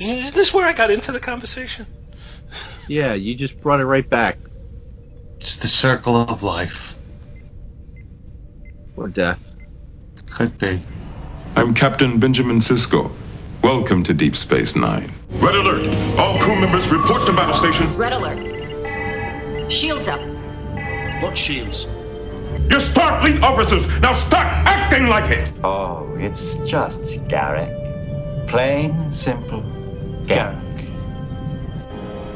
Isn't this where I got into the conversation? Yeah, you just brought it right back. It's the circle of life. Or death. Could be. I'm Captain Benjamin Sisko. Welcome to Deep Space Nine. Red alert! All crew members report to battle stations. Red alert. Shields up. What shields? You're Starfleet officers! Now start acting like it! Oh, it's just Garak. Plain, simple Garak.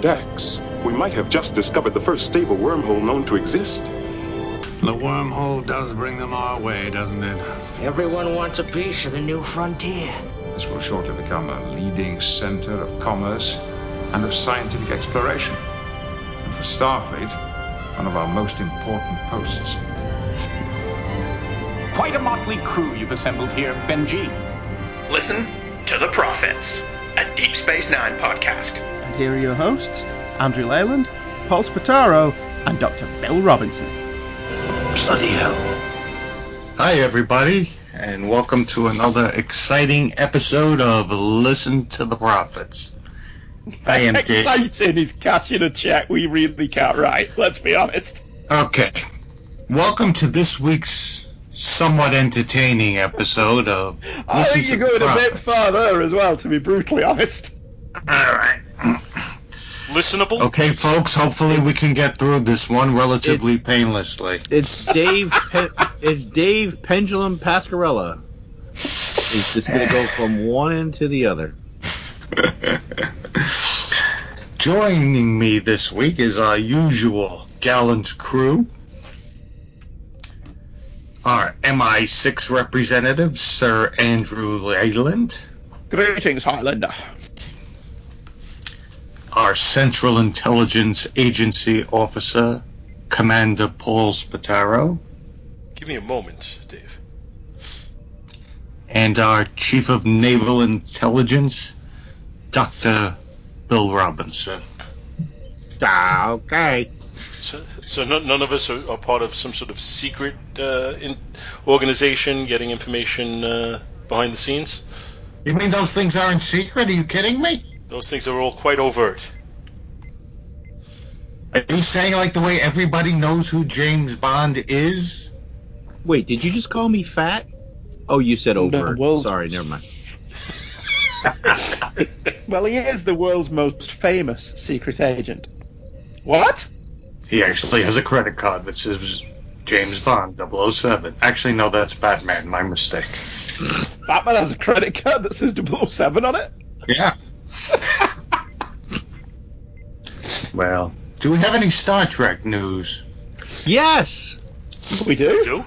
Dax, we might have just discovered the first stable wormhole known to exist. The wormhole does bring them our way, doesn't it? Everyone wants a piece of the new frontier. This will shortly become a leading center of commerce and of scientific exploration. And for Starfleet, one of our most important posts. Quite a motley crew you've assembled here, Benji. Listen to the Prophets, a Deep Space Nine podcast. And here are your hosts, Andrew Leyland, Paul Spataro, and Dr. Bill Robinson. Bloody hell. Hi, everybody, and welcome to another exciting episode of Listen to the Prophets. I am Exciting is cashing a check we really can't write, let's be honest. Okay. Welcome to this week's somewhat entertaining episode of Listen I think to you're going a bit Prophets. further as well, to be brutally honest. Alright. Listenable? Okay, folks, hopefully we can get through this one relatively painlessly. It's Dave. Pe- it's Dave Pendulum Pascarella. He's just gonna go from one end to the other. Joining me this week is our usual gallant crew. Our MI6 representative, Sir Andrew Leyland. Greetings, Highlander. Our Central Intelligence Agency officer, Commander Paul Spataro. Give me a moment, Dave. And our Chief of Naval Intelligence, Dr. Bill Robinson. Ah, okay. So, so none, none of us are, are part of some sort of secret uh, in, organization getting information uh, behind the scenes? You mean those things aren't secret? Are you kidding me? Those things are all quite overt. Are you saying like the way everybody knows who James Bond is? Wait, did you just call me fat? Oh, you said over. world's- Sorry, never mind. Well, he is the world's most famous secret agent. What? He actually has a credit card that says James Bond 007. Actually, no, that's Batman. My mistake. Batman has a credit card that says 007 on it? Yeah. well, do we have any Star Trek news? Yes. We do? Do?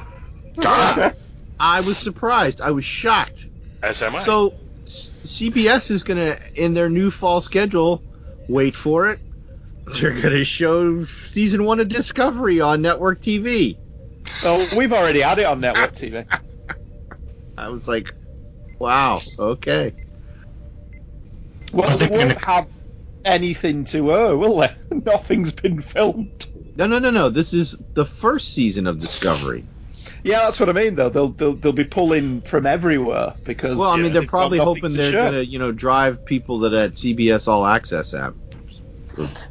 Ah, I was surprised. I was shocked. As am I. So CBS is gonna, in their new fall schedule, wait for it. They're gonna show season one of Discovery on network TV. Oh, we've already had it on network TV. I was like, wow, okay. Well, they think we're won't have anything to air, will they? Nothing's been filmed. No, no, no, no. This is the first season of Discovery. Yeah, that's what I mean, though. They'll they'll, they'll be pulling from everywhere because. Well, I mean, yeah, they're probably hoping to they're gonna, you know, drive people to that CBS All Access app.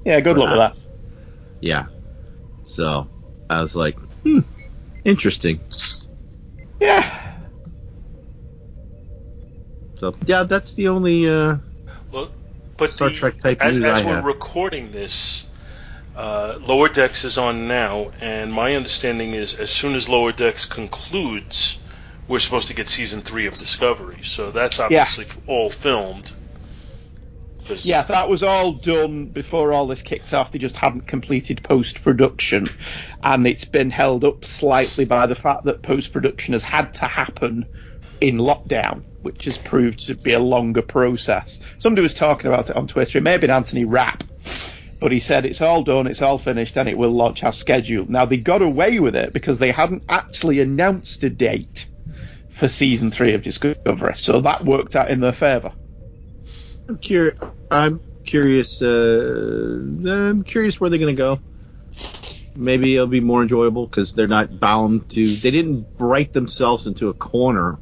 Yeah, good luck with that. Yeah. So I was like, hmm, interesting. Yeah. So yeah, that's the only. uh well, but Star the- Trek type as, news as I we're have. recording this, uh, Lower Decks is on now, and my understanding is as soon as Lower Decks concludes, we're supposed to get season three of Discovery. So that's obviously all filmed. 'Cause- Yeah, that was all done before all this kicked off. They just hadn't completed post production, and it's been held up slightly by the fact that post production has had to happen in lockdown, which has proved to be a longer process. Somebody was talking about it on Twitter. It may have been Anthony Rapp, but he said it's all done, it's all finished, and it will launch as scheduled. Now they got away with it because they hadn't actually announced a date for season three of Discovery, so that worked out in their favour. I'm curious. I'm curious. Uh, I'm curious where they're gonna go. Maybe it'll be more enjoyable because they're not bound to. They didn't break themselves into a corner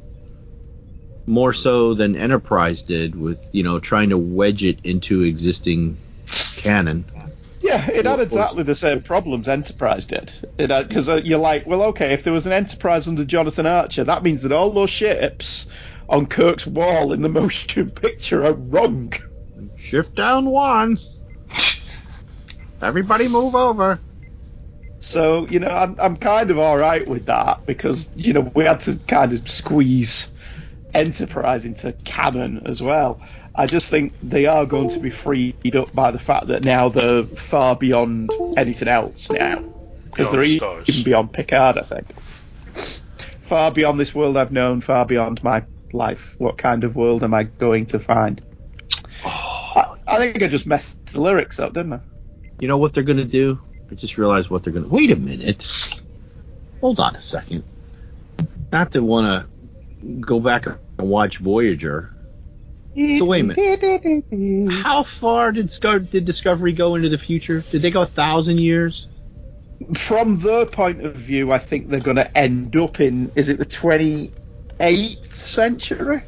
more so than Enterprise did with you know trying to wedge it into existing canon. Yeah, it had exactly the same problems Enterprise did. Because uh, you're like, well, okay, if there was an Enterprise under Jonathan Archer, that means that all those ships on Kirk's wall in the motion picture are wrong. Shift down one. Everybody move over. So, you know, I'm, I'm kind of all right with that because, you know, we had to kind of squeeze Enterprise into canon as well. I just think they are going to be freed up by the fact that now they're far beyond anything else now. Because they're stars. even beyond Picard, I think. Far beyond this world I've known, far beyond my life. What kind of world am I going to find? Oh, I, I think I just messed the lyrics up, didn't I? You know what they're going to do? I just realized what they're going to. Wait a minute. Hold on a second. Not to want to go back and watch Voyager so wait a minute. How far did did Discovery go into the future? Did they go a thousand years? From their point of view, I think they're going to end up in is it the twenty eighth century?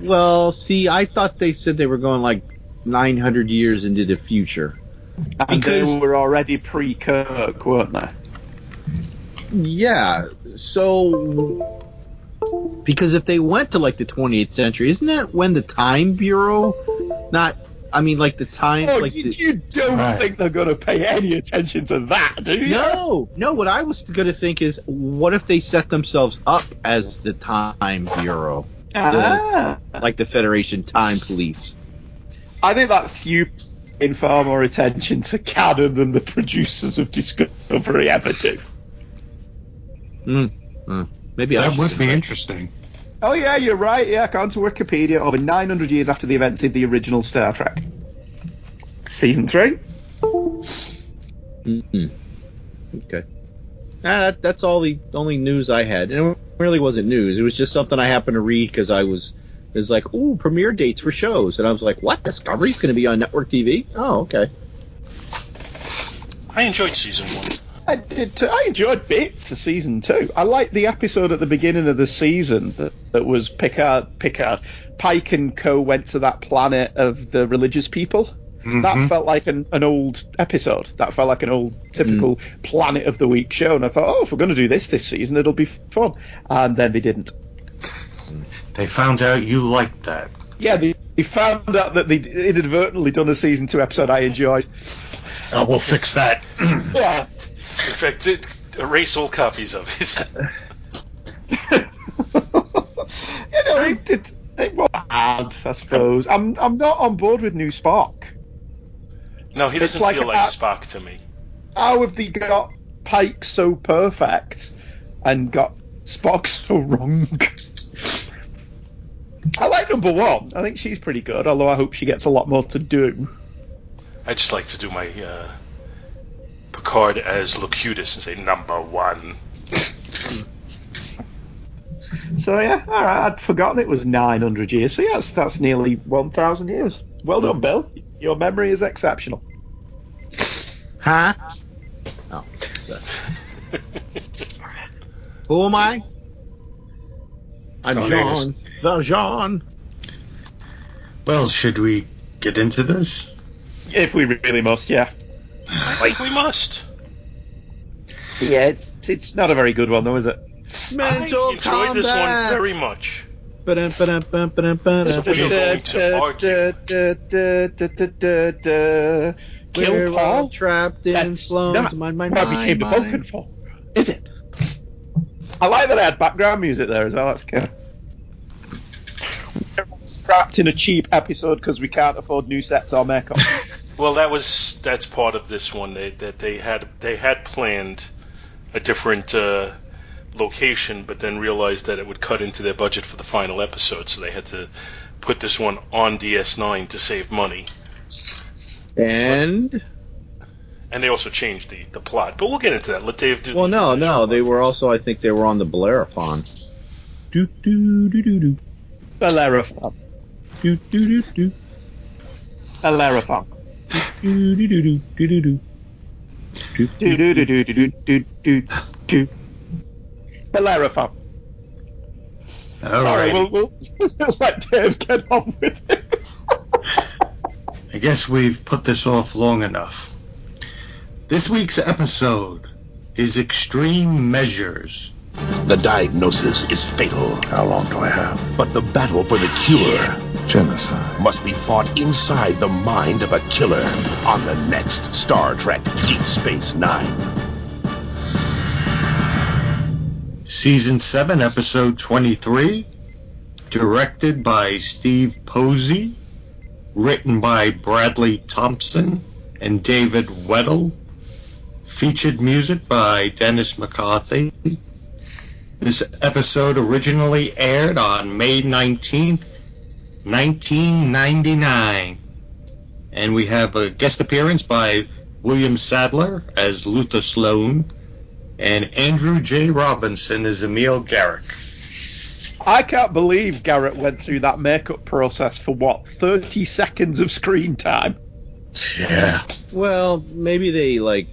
Well, see, I thought they said they were going like nine hundred years into the future. And because, they were already pre Kirk, weren't they? Yeah. So because if they went to like the 28th century, isn't that when the Time Bureau, not, I mean, like the time, oh, like you, the, you don't right. think they're going to pay any attention to that, do you? No, no. What I was going to think is, what if they set themselves up as the Time Bureau, ah. the, like the Federation Time Police? I think that's you in far more attention to canon than the producers of Discovery ever do. Hmm. Mm. Maybe that would be interesting. Oh yeah, you're right. Yeah, according to Wikipedia, over 900 years after the events of the original Star Trek, season 3 mm-hmm. Okay. Nah, that, that's all the only news I had. And it really wasn't news. It was just something I happened to read because I was it was like, ooh, premiere dates for shows, and I was like, what? Discovery's going to be on network TV? Oh, okay. I enjoyed season one. I did. Too. I enjoyed bits of season two. I liked the episode at the beginning of the season that, that was Picard. Picard, Pike and Co went to that planet of the religious people. Mm-hmm. That felt like an, an old episode. That felt like an old typical mm. Planet of the Week show. And I thought, oh, if we're going to do this this season, it'll be fun. And then they didn't. They found out you liked that. Yeah, they, they found out that they'd inadvertently done a season two episode I enjoyed. Oh, we'll fix that. yeah. In fact, it, erase all copies of it. you know, it, it, it was bad, I suppose. I'm I'm not on board with new Spock. No, he doesn't like feel like Spock to me. How have they got Pike so perfect and got Spock so wrong? I like number one. I think she's pretty good, although I hope she gets a lot more to do. I just like to do my uh, Picard as Locutus and say number one. so yeah, all right, I'd forgotten it was 900 years. So yes, that's nearly 1,000 years. Well done, Bill. Your memory is exceptional. Huh? Oh. Who am I? I'm oh, Jean. The Jean. Well, should we get into this? If we really must, yeah. I think we must. Yeah, it's it's not a very good one though, is it? Mental I enjoyed combat. this one very much. So we going to Kill We're Paul? trapped in That's slums. Not my, my, what I became the Vulcan for, is it? I like that I had background music there as well. That's cool. Trapped in a cheap episode because we can't afford new sets or makeup. Well, that was that's part of this one. They that they had they had planned a different uh, location, but then realized that it would cut into their budget for the final episode, so they had to put this one on DS9 to save money. And. But, and they also changed the, the plot, but we'll get into that. Let Dave do. Well, no, no, they were also. I think they were on the Bellerophon. Do do do do do. Bellerophon. Do do do do. Bellerophon. Bellerophon. Sorry, we'll, we'll let Dave get on with this. I guess we've put this off long enough. This week's episode is Extreme Measures. The diagnosis is fatal. How long do I have? But the battle for the cure Genocide. must be fought inside the mind of a killer on the next Star Trek Deep Space Nine. Season 7, Episode 23. Directed by Steve Posey. Written by Bradley Thompson and David Weddle. Featured music by Dennis McCarthy. This episode originally aired on May 19th, 1999. And we have a guest appearance by William Sadler as Luther Sloan and Andrew J. Robinson as Elim Garak. I can't believe Garrett went through that makeup process for what, 30 seconds of screen time? Yeah. Well, maybe they like.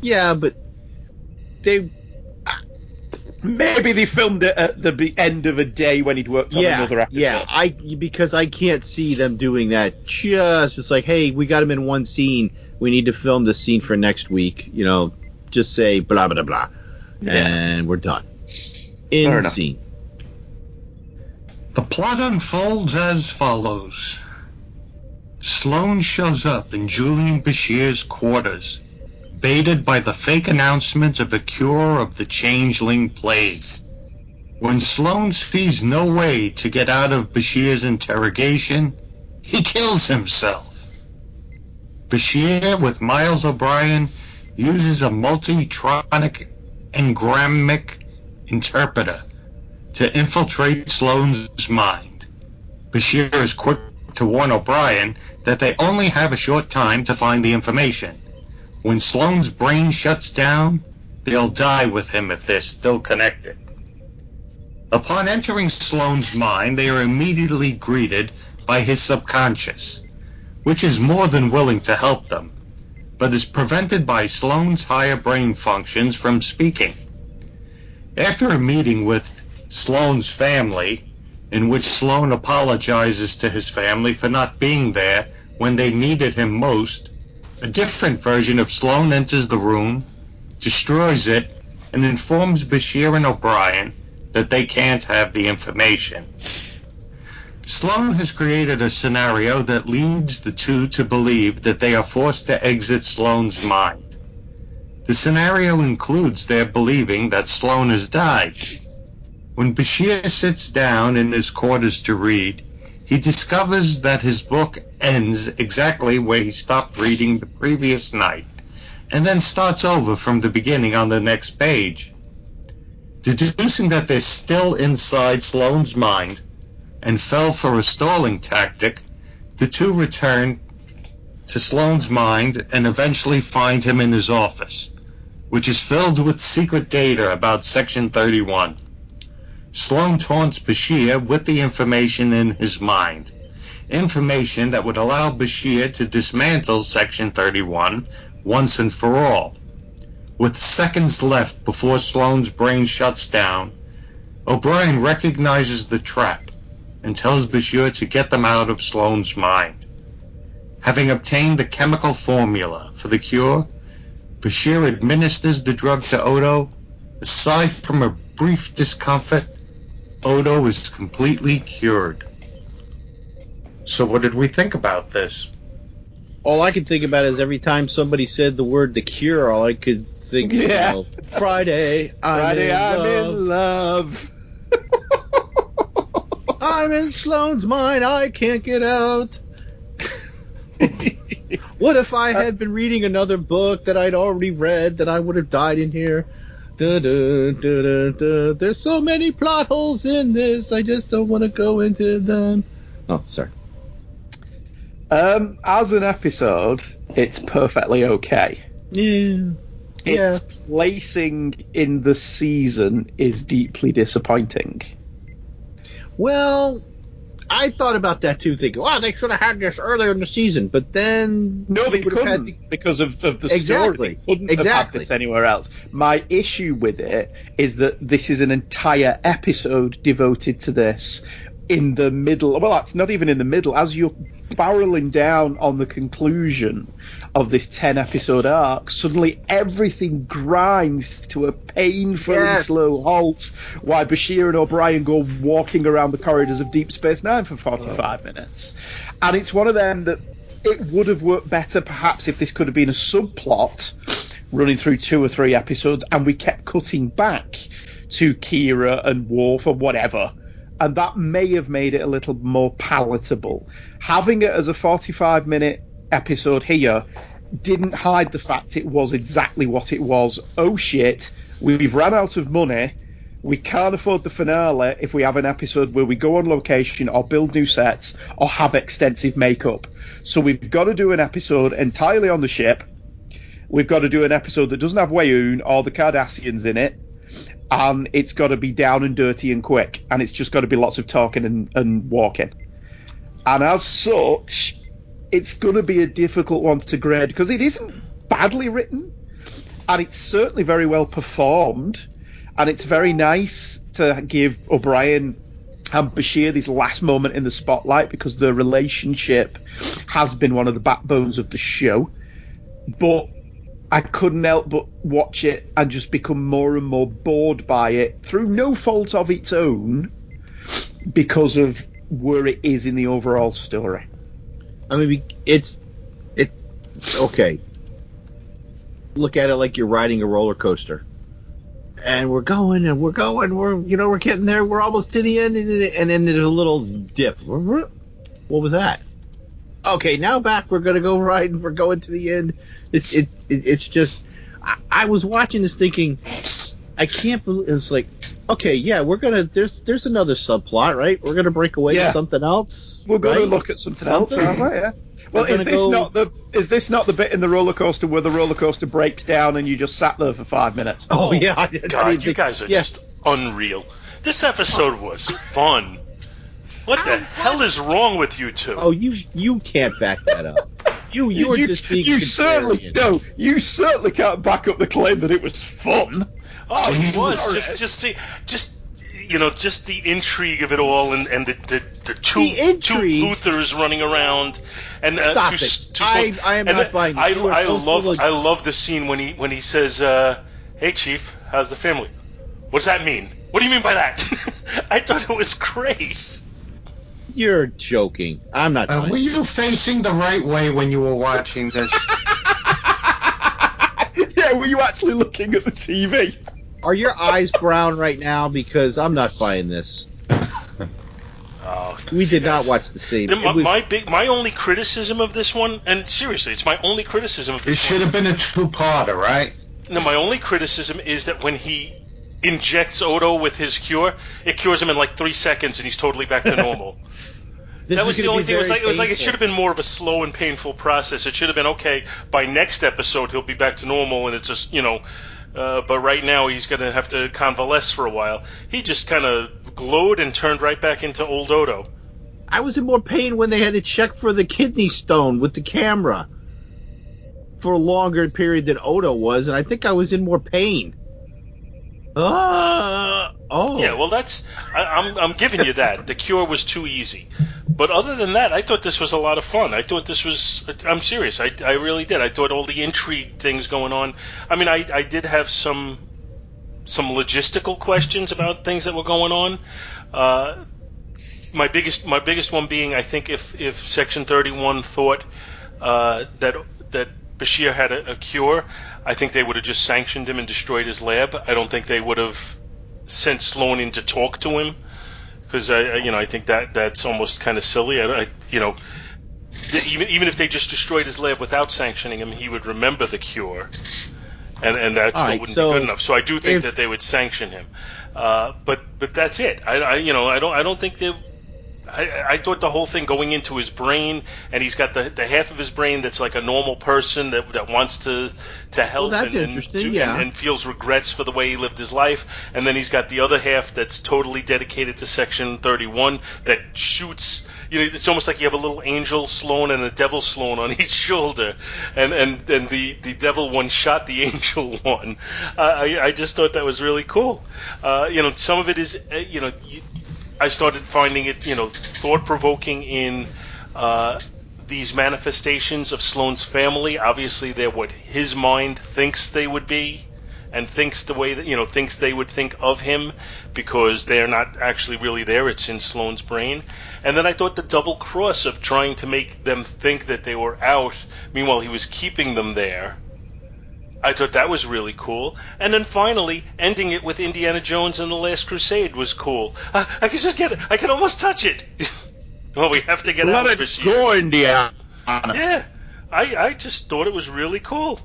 Yeah, but they. Maybe they filmed it at the end of a day when he'd worked on Yeah, another episode. yeah. I because I can't see them doing that. Just just like, hey, we got him in one scene. We need to film the scene for next week. You know, just say blah blah blah, Yeah. and we're done. In scene. The plot unfolds as follows. Sloan shows up in Julian Bashir's quarters, baited by the fake announcement of a cure of the changeling plague. When Sloan sees no way to get out of Bashir's interrogation, he kills himself. Bashir, with Miles O'Brien, uses a multitronic engrammic interpreter to infiltrate Sloan's mind. Bashir is quick to warn O'Brien that they only have a short time to find the information. When Sloan's brain shuts down, they'll die with him if they're still connected. Upon entering Sloan's mind, they are immediately greeted by his subconscious, which is more than willing to help them, but is prevented by Sloan's higher brain functions from speaking. After a meeting with Sloan's family, in which Sloan apologizes to his family for not being there when they needed him most, a different version of Sloan enters the room, destroys it, and informs Bashir and O'Brien that they can't have the information. Sloan has created a scenario that leads the two to believe that they are forced to exit Sloan's mind. The scenario includes their believing that Sloan has died. When Bashir sits down in his quarters to read, he discovers that his book ends exactly where he stopped reading the previous night, and then starts over from the beginning on the next page. Deducing that they're still inside Sloan's mind and fell for a stalling tactic, the two return to Sloan's mind and eventually find him in his office, which is filled with secret data about Section 31. Sloan taunts Bashir with the information in his mind. Information that would allow Bashir to dismantle Section 31 once and for all. With seconds left before Sloan's brain shuts down, O'Brien recognizes the trap and tells Bashir to get them out of Sloan's mind. Having obtained the chemical formula for the cure, Bashir administers the drug to Odo. Aside from a brief discomfort, Odo is completely cured. So what did we think about this? All I could think about is every time somebody said the word "the cure," all I could think, you Yeah. know, Friday, I'm Friday, in I'm love. in love. I'm in Sloan's mind. I can't get out. what if I had been reading another book that I'd already read that I would have died in here? There's so many plot holes in this. I just don't want to go into them. Oh, sorry. Um, as an episode, it's perfectly okay. Yeah. Its placing in the season is deeply disappointing. Well, I thought about that too, thinking, wow, they should have had this earlier in the season, but then no, they couldn't the- because of, of the Exactly. story. They couldn't have had Exactly. this anywhere else. My issue with it is that this is an entire episode devoted to this in the middle. Well, it's not even in the middle. As you're barreling down on the conclusion of this 10 episode arc, suddenly everything grinds to a painfully Yes. slow halt while Bashir and O'Brien go walking around the corridors of Deep Space Nine for 45 minutes. And it's one of them that it would have worked better perhaps if this could have been a subplot running through two or three episodes and we kept cutting back to Kira and Worf or whatever. And that may have made it a little more palatable. Having it as a 45 minute episode here didn't hide the fact it was exactly what it was. Oh shit, we've run out of money. We can't afford the finale if we have an episode where we go on location or build new sets or have extensive makeup. So we've got to do an episode entirely on the ship. We've got to do an episode that doesn't have Weyoun or the Cardassians in it. And it's got to be down and dirty and quick. And it's just got to be lots of talking and, and walking. And as such, it's going to be a difficult one to grade because it isn't badly written. And it's certainly very well performed. And it's very nice to give O'Brien and Bashir this last moment in the spotlight because their relationship has been one of the backbones of the show. But I couldn't help but watch it and just become more and more bored by it through no fault of its own because of where it is in the overall story. I mean, it's it. Okay. Look at it like you're riding a roller coaster, and we're going and we're going. We're you know we're getting there. We're almost to the end, and, then- there's a little dip. What was that? Okay, now back. We're gonna go and we're going to the end. It's it, it it's just. I, I was watching this thinking, I can't believe it's like. Okay, yeah, we're gonna. There's there's another subplot, right? We're gonna break away Yeah. to something else. We're going right? to look at something, else, aren't we? Uh-huh, yeah. Well, is this go- not the is this not the bit in the roller coaster where the roller coaster breaks down and you just sat there for five minutes? Oh, oh yeah, I didn't- I God, you think- guys are yeah. just unreal. This episode was fun. What the hell is wrong with you two? Oh, you you can't back that up. You you were you, just being you certainly no, you certainly can't back up the claim that it was fun. Oh, it was just just the, just you know just the intrigue of it all and, and the, the, the two The two Luthers running around and uh, Stop two, it. s- two I- I am and not buying this. I, I so love of- I love the scene when he when he says, uh, "Hey Chief, how's the family?" What does that mean? What do you mean by that? I thought it was great. You're joking. I'm not. Uh, were you facing the right way when you were watching this? yeah, were you actually looking at the TV? Are your eyes brown right now? Because I'm not buying this. Oh, We did not watch the same. The- my, was- my big my only criticism of this one, and seriously, it's my only criticism of this. It should one. have been a two-parter, right? No, my only criticism is that when he injects Odo with his cure, it cures him in like three seconds, and he's totally back to normal. That was the only thing. It was like it was like it should have been more of a slow and painful process. It should have been okay. By next episode, he'll be back to normal, and it's just you know. Uh, but right now, he's gonna have to convalesce for a while. He just kind of glowed and turned right back into old Odo. I was in more pain when they had to check for the kidney stone with the camera for a longer period than Odo was, and I think I was in more pain. Uh, oh. Yeah, well, that's I, I'm I'm giving you that. The cure was too easy, but other than that, I thought this was a lot of fun. I thought this was. I'm serious. I, I really did. I thought all the intrigue things going on. I mean, I I did have some some logistical questions about things that were going on. Uh, my biggest my biggest one being I think if if Section 31 thought uh, that that Bashir had a, a cure, I think they would have just sanctioned him and destroyed his lab. I don't think they would have sent Sloan in to talk to him because I, I you know I think that that's almost kind of silly. I, I you know even even if they just destroyed his lab without sanctioning him, he would remember the cure, and and that All still right, wouldn't so be good enough. So I do think if- that they would sanction him. Uh, but but that's it. I, I you know I don't I don't think they. I, I thought the whole thing going into his brain, and he's got the, the half of his brain that's like a normal person that, that wants to to help Well, and, and, yeah. and, and feels regrets for the way he lived his life, and then he's got the other half that's totally dedicated to Section 31 that shoots. You know, it's almost like you have a little angel Sloan and a devil Sloan on each shoulder, and and and the the devil one shot the angel one. Uh, I I just thought that was really cool. Uh, you know, some of it is uh, you know. You, I started finding it, you know, thought provoking in uh, these manifestations of Sloan's family. Obviously, they're what his mind thinks they would be, and thinks the way that you know thinks they would think of him, because they're not actually really there. It's in Sloan's brain. And then I thought the double cross of trying to make them think that they were out, meanwhile he was keeping them there. I thought that was really cool. And then finally, ending it with Indiana Jones and the Last Crusade was cool. I, I can just get it. I can almost touch it. well, we have to get Let out it this go, year. Indiana. Yeah, I, I just thought it was really cool.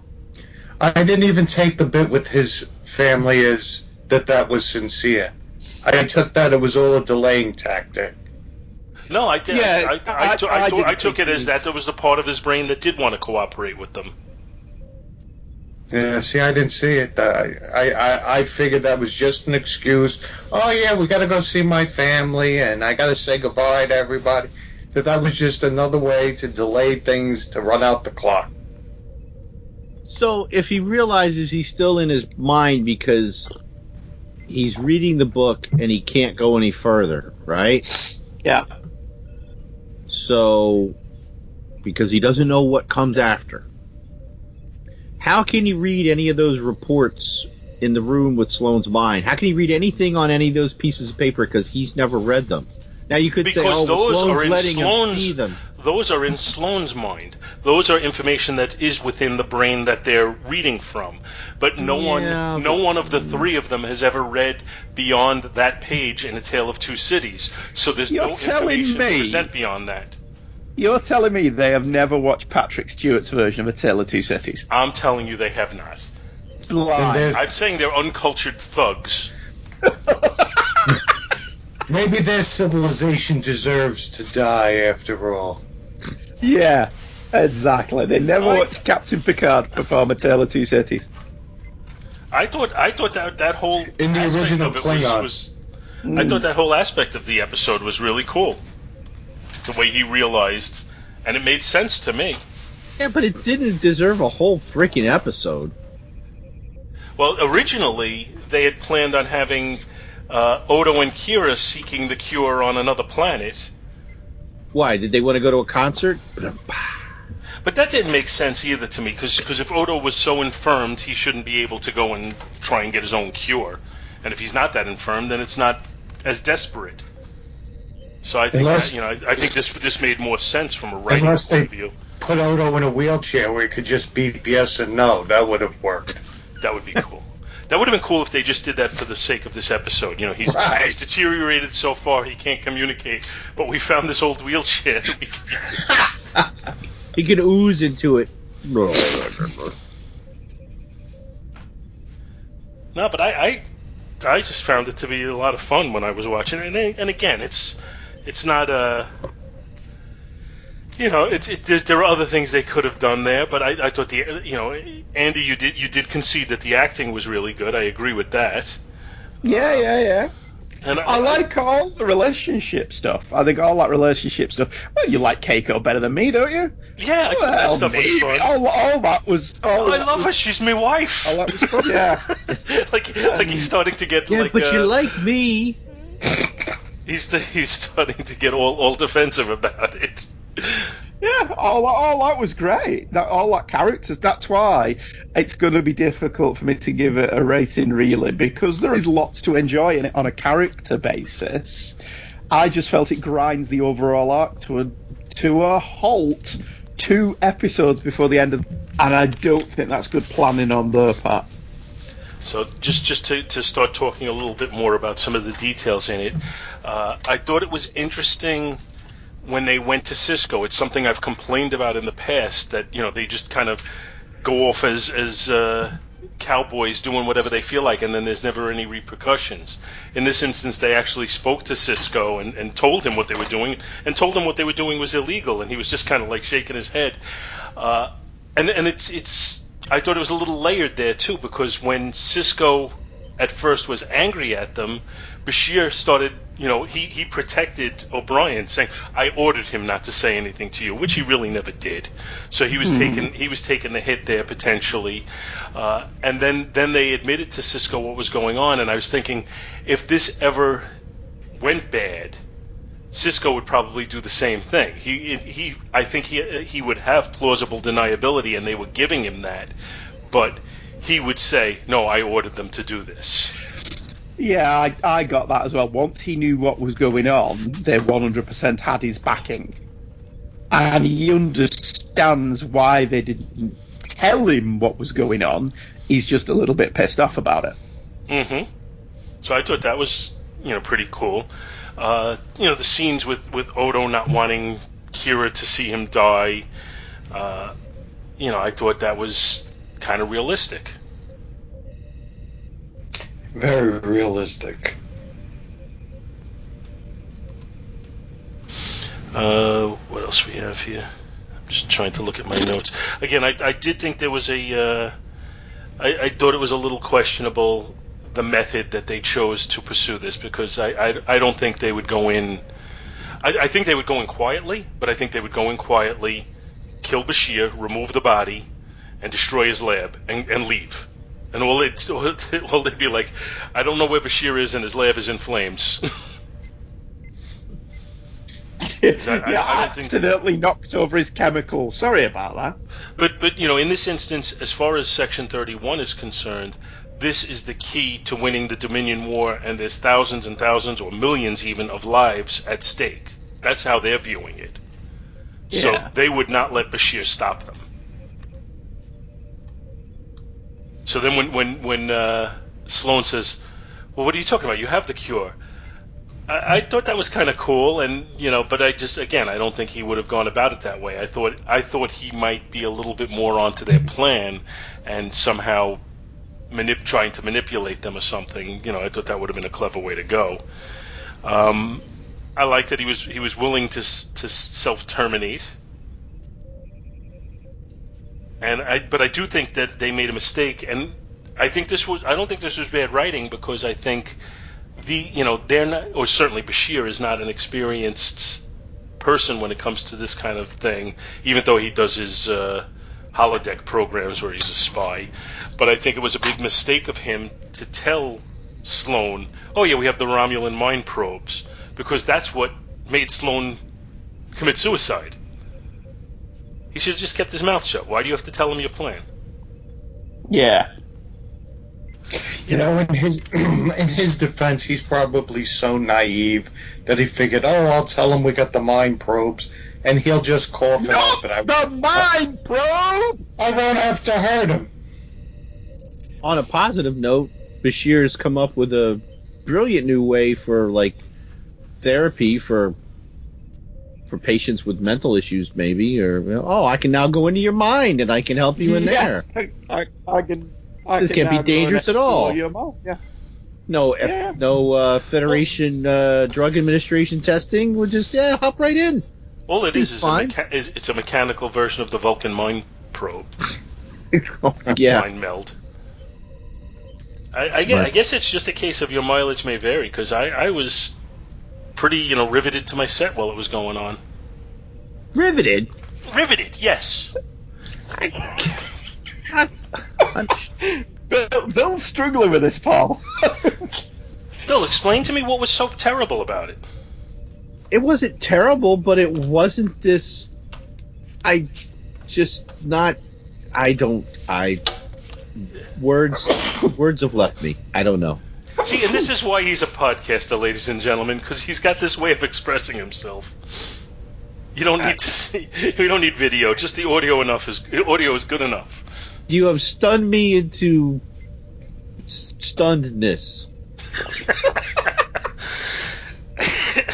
I didn't even take the bit with his family as that that was sincere. I took that it was all a delaying tactic. No, I did. Yeah, I, I, I, I- took- I I, took- I took it as he- that there was the part of his brain that did want to cooperate with them. Yeah, see, I didn't see it. I, I, I, I figured that was just an excuse. Oh yeah, we got to go see my family, and I got to say goodbye to everybody. That that was just another way to delay things to run out the clock. So if he realizes he's still in his mind because he's reading the book and he can't go any further, right? Yeah. So because he doesn't know what comes after. How can he read any of those reports in the room with Sloan's mind? How can he read anything on any of those pieces of paper because he's never read them? Now you could say, Because oh, those Sloan's are in letting him see them. those are in Sloan's mind. Those are information that is within the brain that they're reading from. But no Yeah, one no one of the three of them has ever read beyond that page in A Tale of Two Cities. So there's no information to present beyond that. You're telling me they have never watched Patrick Stewart's version of A Tale of Two Cities? I'm telling you they have not. Lie. I'm saying they're uncultured thugs. Maybe their civilization deserves to die after all. Yeah, exactly. They never I- watched Captain Picard perform A Tale of Two Cities. I thought I thought that that whole In the aspect original of it Klingon. was, was I thought that whole aspect of the episode was really cool. The way he realized, and it made sense to me. Yeah, but it didn't deserve a whole freaking episode. Well, originally they had planned on having uh, Odo and Kira seeking the cure on another planet, Why? Did they want to go to a concert? but that didn't make sense either to me because if Odo was so infirmed, he shouldn't be able to go and try and get his own cure, and if he's not that infirmed, then it's not as desperate. So I think Unless- that, you know I, I think this this made more sense from a writing Unless point they of view. put Odo in a wheelchair where he could just beep yes and no. That would have worked. That would be cool. That would have been cool if they just did that for the sake of this episode. You know, he's, Right. he's deteriorated so far he can't communicate, but we found this old wheelchair. that we can use. He can ooze into it. no, but I, I I just found it to be a lot of fun when I was watching it, and, and again, it's it's not a you know, it's it, there, there are other things they could have done there, but I, I thought the you know, Andy, you did you did concede that the acting was really good. I agree with that. Yeah, yeah, yeah. And I like all the relationship stuff. I think all that relationship stuff. Well, you like Keiko better than me, don't you? Yeah, I thought that Well, stuff was fun. All, all that was. All Oh, I that love was, her. She's my wife. All that was fun. Yeah. like like he's starting to get Yeah, like but uh, you like me. he's he's starting to get all, all defensive about it. Yeah, all all that was great. That all that characters. That's why it's going to be difficult for me to give it a rating, really, because there is lots to enjoy in it on a character basis. I just felt it grinds the overall arc to a to a halt two episodes before the end of, and I don't think that's good planning on their part. So just just to, to start talking a little bit more about some of the details in it, uh, I thought it was interesting when they went to Sisko. It's something I've complained about in the past that you know they just kind of go off as as uh, cowboys doing whatever they feel like, and then there's never any repercussions. In this instance, they actually spoke to Sisko and, and told him what they were doing, and told him what they were doing was illegal, and he was just kind of like shaking his head. Uh, and and it's it's I thought it was a little layered there too, because when Sisko at first was angry at them, Bashir started, you know, he, he protected O'Brien, saying, "I ordered him not to say anything to you," which he really never did. So he was mm. taking he was taking the hit there potentially, uh, and then then they admitted to Sisko what was going on, and I was thinking, if this ever went bad, Sisko would probably do the same thing. He he I think he he would have plausible deniability, and they were giving him that, but he would say, "No, I ordered them to do this." Yeah, I, I got that as well. Once he knew what was going on, they 100% had his backing. And he understands why they didn't tell him what was going on. He's just a little bit pissed off about it. Mm-hmm. So I thought that was, you know, pretty cool. Uh, you know, the scenes with, with Odo not wanting Kira to see him die, uh, you know, I thought that was kind of realistic. Very realistic. Uh, what else we have here? I'm just trying to look at my notes. Again, I, I did think there was a. Uh, I, I thought it was a little questionable the method that they chose to pursue this because I, I, I don't think they would go in. I, I think they would go in quietly, but I think they would go in quietly, kill Bashir, remove the body, and destroy his lab and, and leave. And all they'd, all they'd be like, I don't know where Bashir is, and his lab is in flames. I, yeah, I, I accidentally knocked over his chemical. Sorry about that. But but you know, in this instance, as far as Section 31 is concerned, this is the key to winning the Dominion War, and there's thousands and thousands, or millions even, of lives at stake. That's how they're viewing it. Yeah. So they would not let Bashir stop them. So then when when when uh, Sloan says, "Well, what are you talking about? You have the cure." I, I thought that was kind of cool, and you know, but I just again, I don't think he would have gone about it that way. I thought I thought he might be a little bit more onto their plan, and somehow manip- trying to manipulate them or something. You know, I thought that would have been a clever way to go. Um, I like that he was he was willing to to self terminate and I, but I do think that they made a mistake, and I think this was. I don't think this was bad writing because I think the, you know, they're not, or certainly Bashir is not an experienced person when it comes to this kind of thing, even though he does his uh, holodeck programs where he's a spy. But I think it was a big mistake of him to tell Sloan, "Oh yeah, we have the Romulan mind probes," because that's what made Sloan commit suicide. He should have just kept his mouth shut. Why do you have to tell him your plan? Yeah. You know, in his in his defense, he's probably so naive that he figured, oh, I'll tell him we got the mind probes, and he'll just cough it up. And I, the mind probe. I won't have to hurt him. On a positive note, Bashir's come up with a brilliant new way for like therapy for for patients with mental issues, maybe, or you know, oh, I can now go into your mind and I can help you in yeah, there. I, I can. I this can can't be dangerous at all. Yeah. No, yeah. no uh, Federation uh, Drug Administration testing. We'll just yeah, hop right in. All it is is a, mecha- is it's a mechanical version of the Vulcan mind probe. yeah. Mind meld. I, I, guess, I, guess, it's just a case of your mileage may vary because I, I was pretty, you know, riveted to my set while it was going on. Riveted? Riveted, yes. I, I, Bill, Bill's struggling with this, Paul. Bill, explain to me what was so terrible about it. It wasn't terrible, but it wasn't this. I just not. I don't. I words words have left me. I don't know. See, and this is why he's a podcaster, ladies and gentlemen, because he's got this way of expressing himself. You don't need to uh, see. You don't need video. Just the audio enough is audio is good enough. You have stunned me into stunnedness.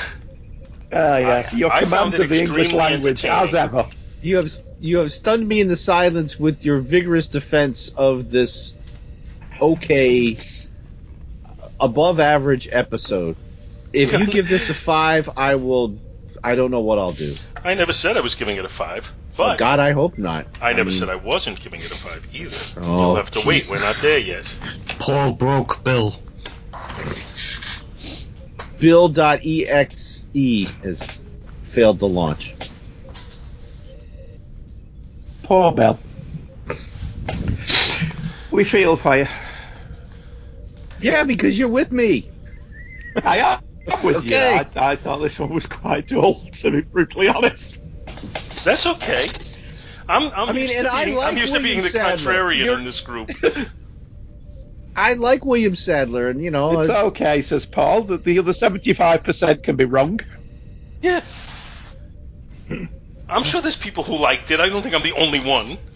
Ah, uh, yes, your I command of the English language, as ever. You have you have stunned me in the silence with your vigorous defense of this okay, above average episode. If you give this a five, I will. I don't know what I'll do. I never said I was giving it a five. but God, I hope not. I never mean, said I wasn't giving it a five either. Oh, You'll have to wait. We're not there yet. Paul broke Bill. Bill.exe has failed to launch. Poor Bell. We feel for you. Yeah, because you're with me. I am with Okay. you. I, I thought this one was quite dull, to be brutally honest. That's okay. I'm, I'm I mean, used to being, like I'm used to being the Sadler. contrarian in this group. I like William Sadler, and you know, It's I- okay, says Paul, that the other 75% can be wrong. yeah. I'm sure there's people who liked it. I don't think I'm the only one.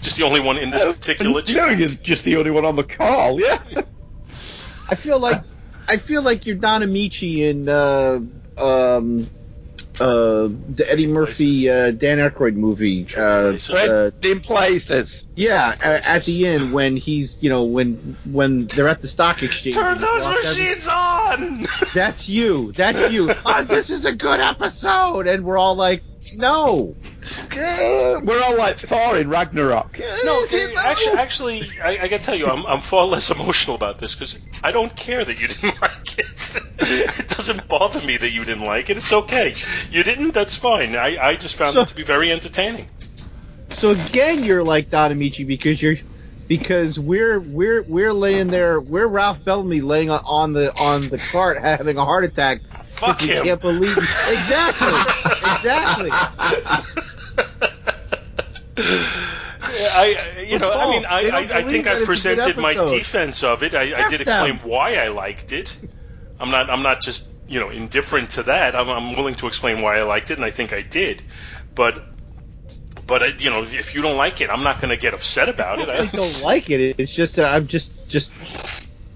Just the only one in this particular You know, you're just the only one on the call, yeah? I feel like I feel like you're Don Ameche in uh, um, uh, the Eddie Murphy uh, Dan Aykroyd movie. Uh, uh, in places. yeah, a- at the end when he's you know when when they're at the stock exchange. Turn those walks out- machines on! That's you. That's you. oh, this is a good episode, and we're all like, no. We're all like Thor in Ragnarok. No, actually, actually, I, I gotta tell you, I'm, I'm far less emotional about this because I don't care that you didn't like it. it doesn't bother me that you didn't like it. It's okay. You didn't. That's fine. I, I just found So- it to be very entertaining. So again, you're like Don Ameche because you're because we're we're we're laying there. We're Ralph Bellamy laying on, on the on the cart having a heart attack. Fuck because we him. Can't believe exactly exactly. I, you know, I mean, I, I, I think I've it's a good presented my defense of it. I did them. explain why I liked it. I'm not, I'm not just, you know, indifferent to that. I'm, I'm willing to explain why I liked it, and I think I did. But, but I, you know, if you don't like it, I'm not going to get upset about it. I don't like it. It's just I'm just just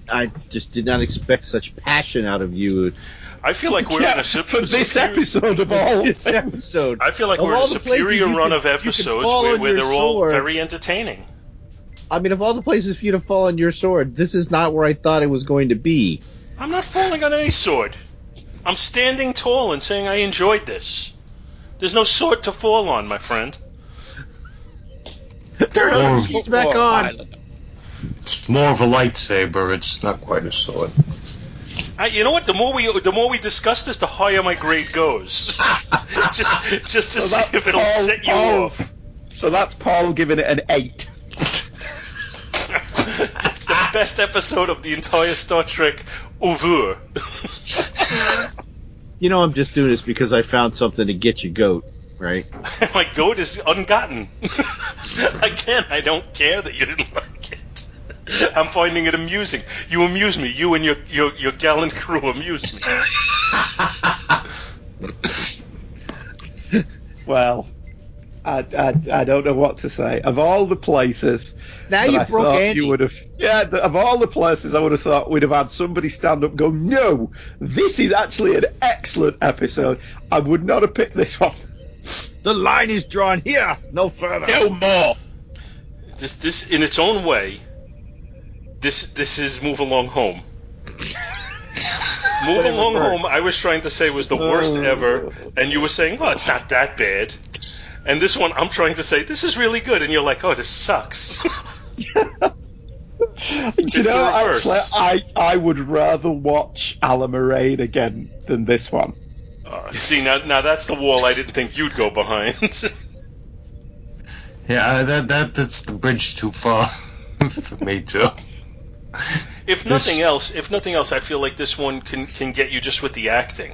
I just did not expect such passion out of you. I feel like we're Yeah, in a sup- for this superior- episode of all. This episode. I feel like Of we're in a superior run could- of episodes where, where they're all very entertaining. I mean, of all the places for you to fall on your sword, this is not where I thought it was going to be. I'm not falling on any sword. I'm standing tall and saying I enjoyed this. There's no sword to fall on, my friend. Turn Or- the machines back on. It's more of a lightsaber. It's not quite a sword. I, you know what? The more we the more we discuss this, the higher my grade goes. just just to So see if it'll Paul- set you Paul. off. So that's Paul giving it an 8. it's the best episode of the entire Star Trek oeuvre. You know, I'm just doing this because I found something to get you goat, right? my goat is ungotten. Again, I don't care that you didn't like it. I'm finding it amusing. You amuse me. You and your your, your gallant crew amuse me. Well, I, I, I don't know what to say. Of all the places Now you I broke thought Andy. you would have, yeah, the, of all the places I would have thought we'd have had somebody stand up and go, no, this is actually an excellent episode. I would not have picked this one. The line is drawn here, no further. No more. This this in its own way. This this is move along home. move along home. I was trying to say was the worst ever, and you were saying, well, it's not that bad. And this one, I'm trying to say this is really good, and you're like, oh, this sucks. Do It's you the know, reverse. actually, I, I would rather watch Allamaraine again than this one. Uh, see now now that's the wall I didn't think you'd go behind. Yeah, uh, that that that's the bridge too far for me too. If This- nothing else, if nothing else, I feel like this one can can get you just with the acting.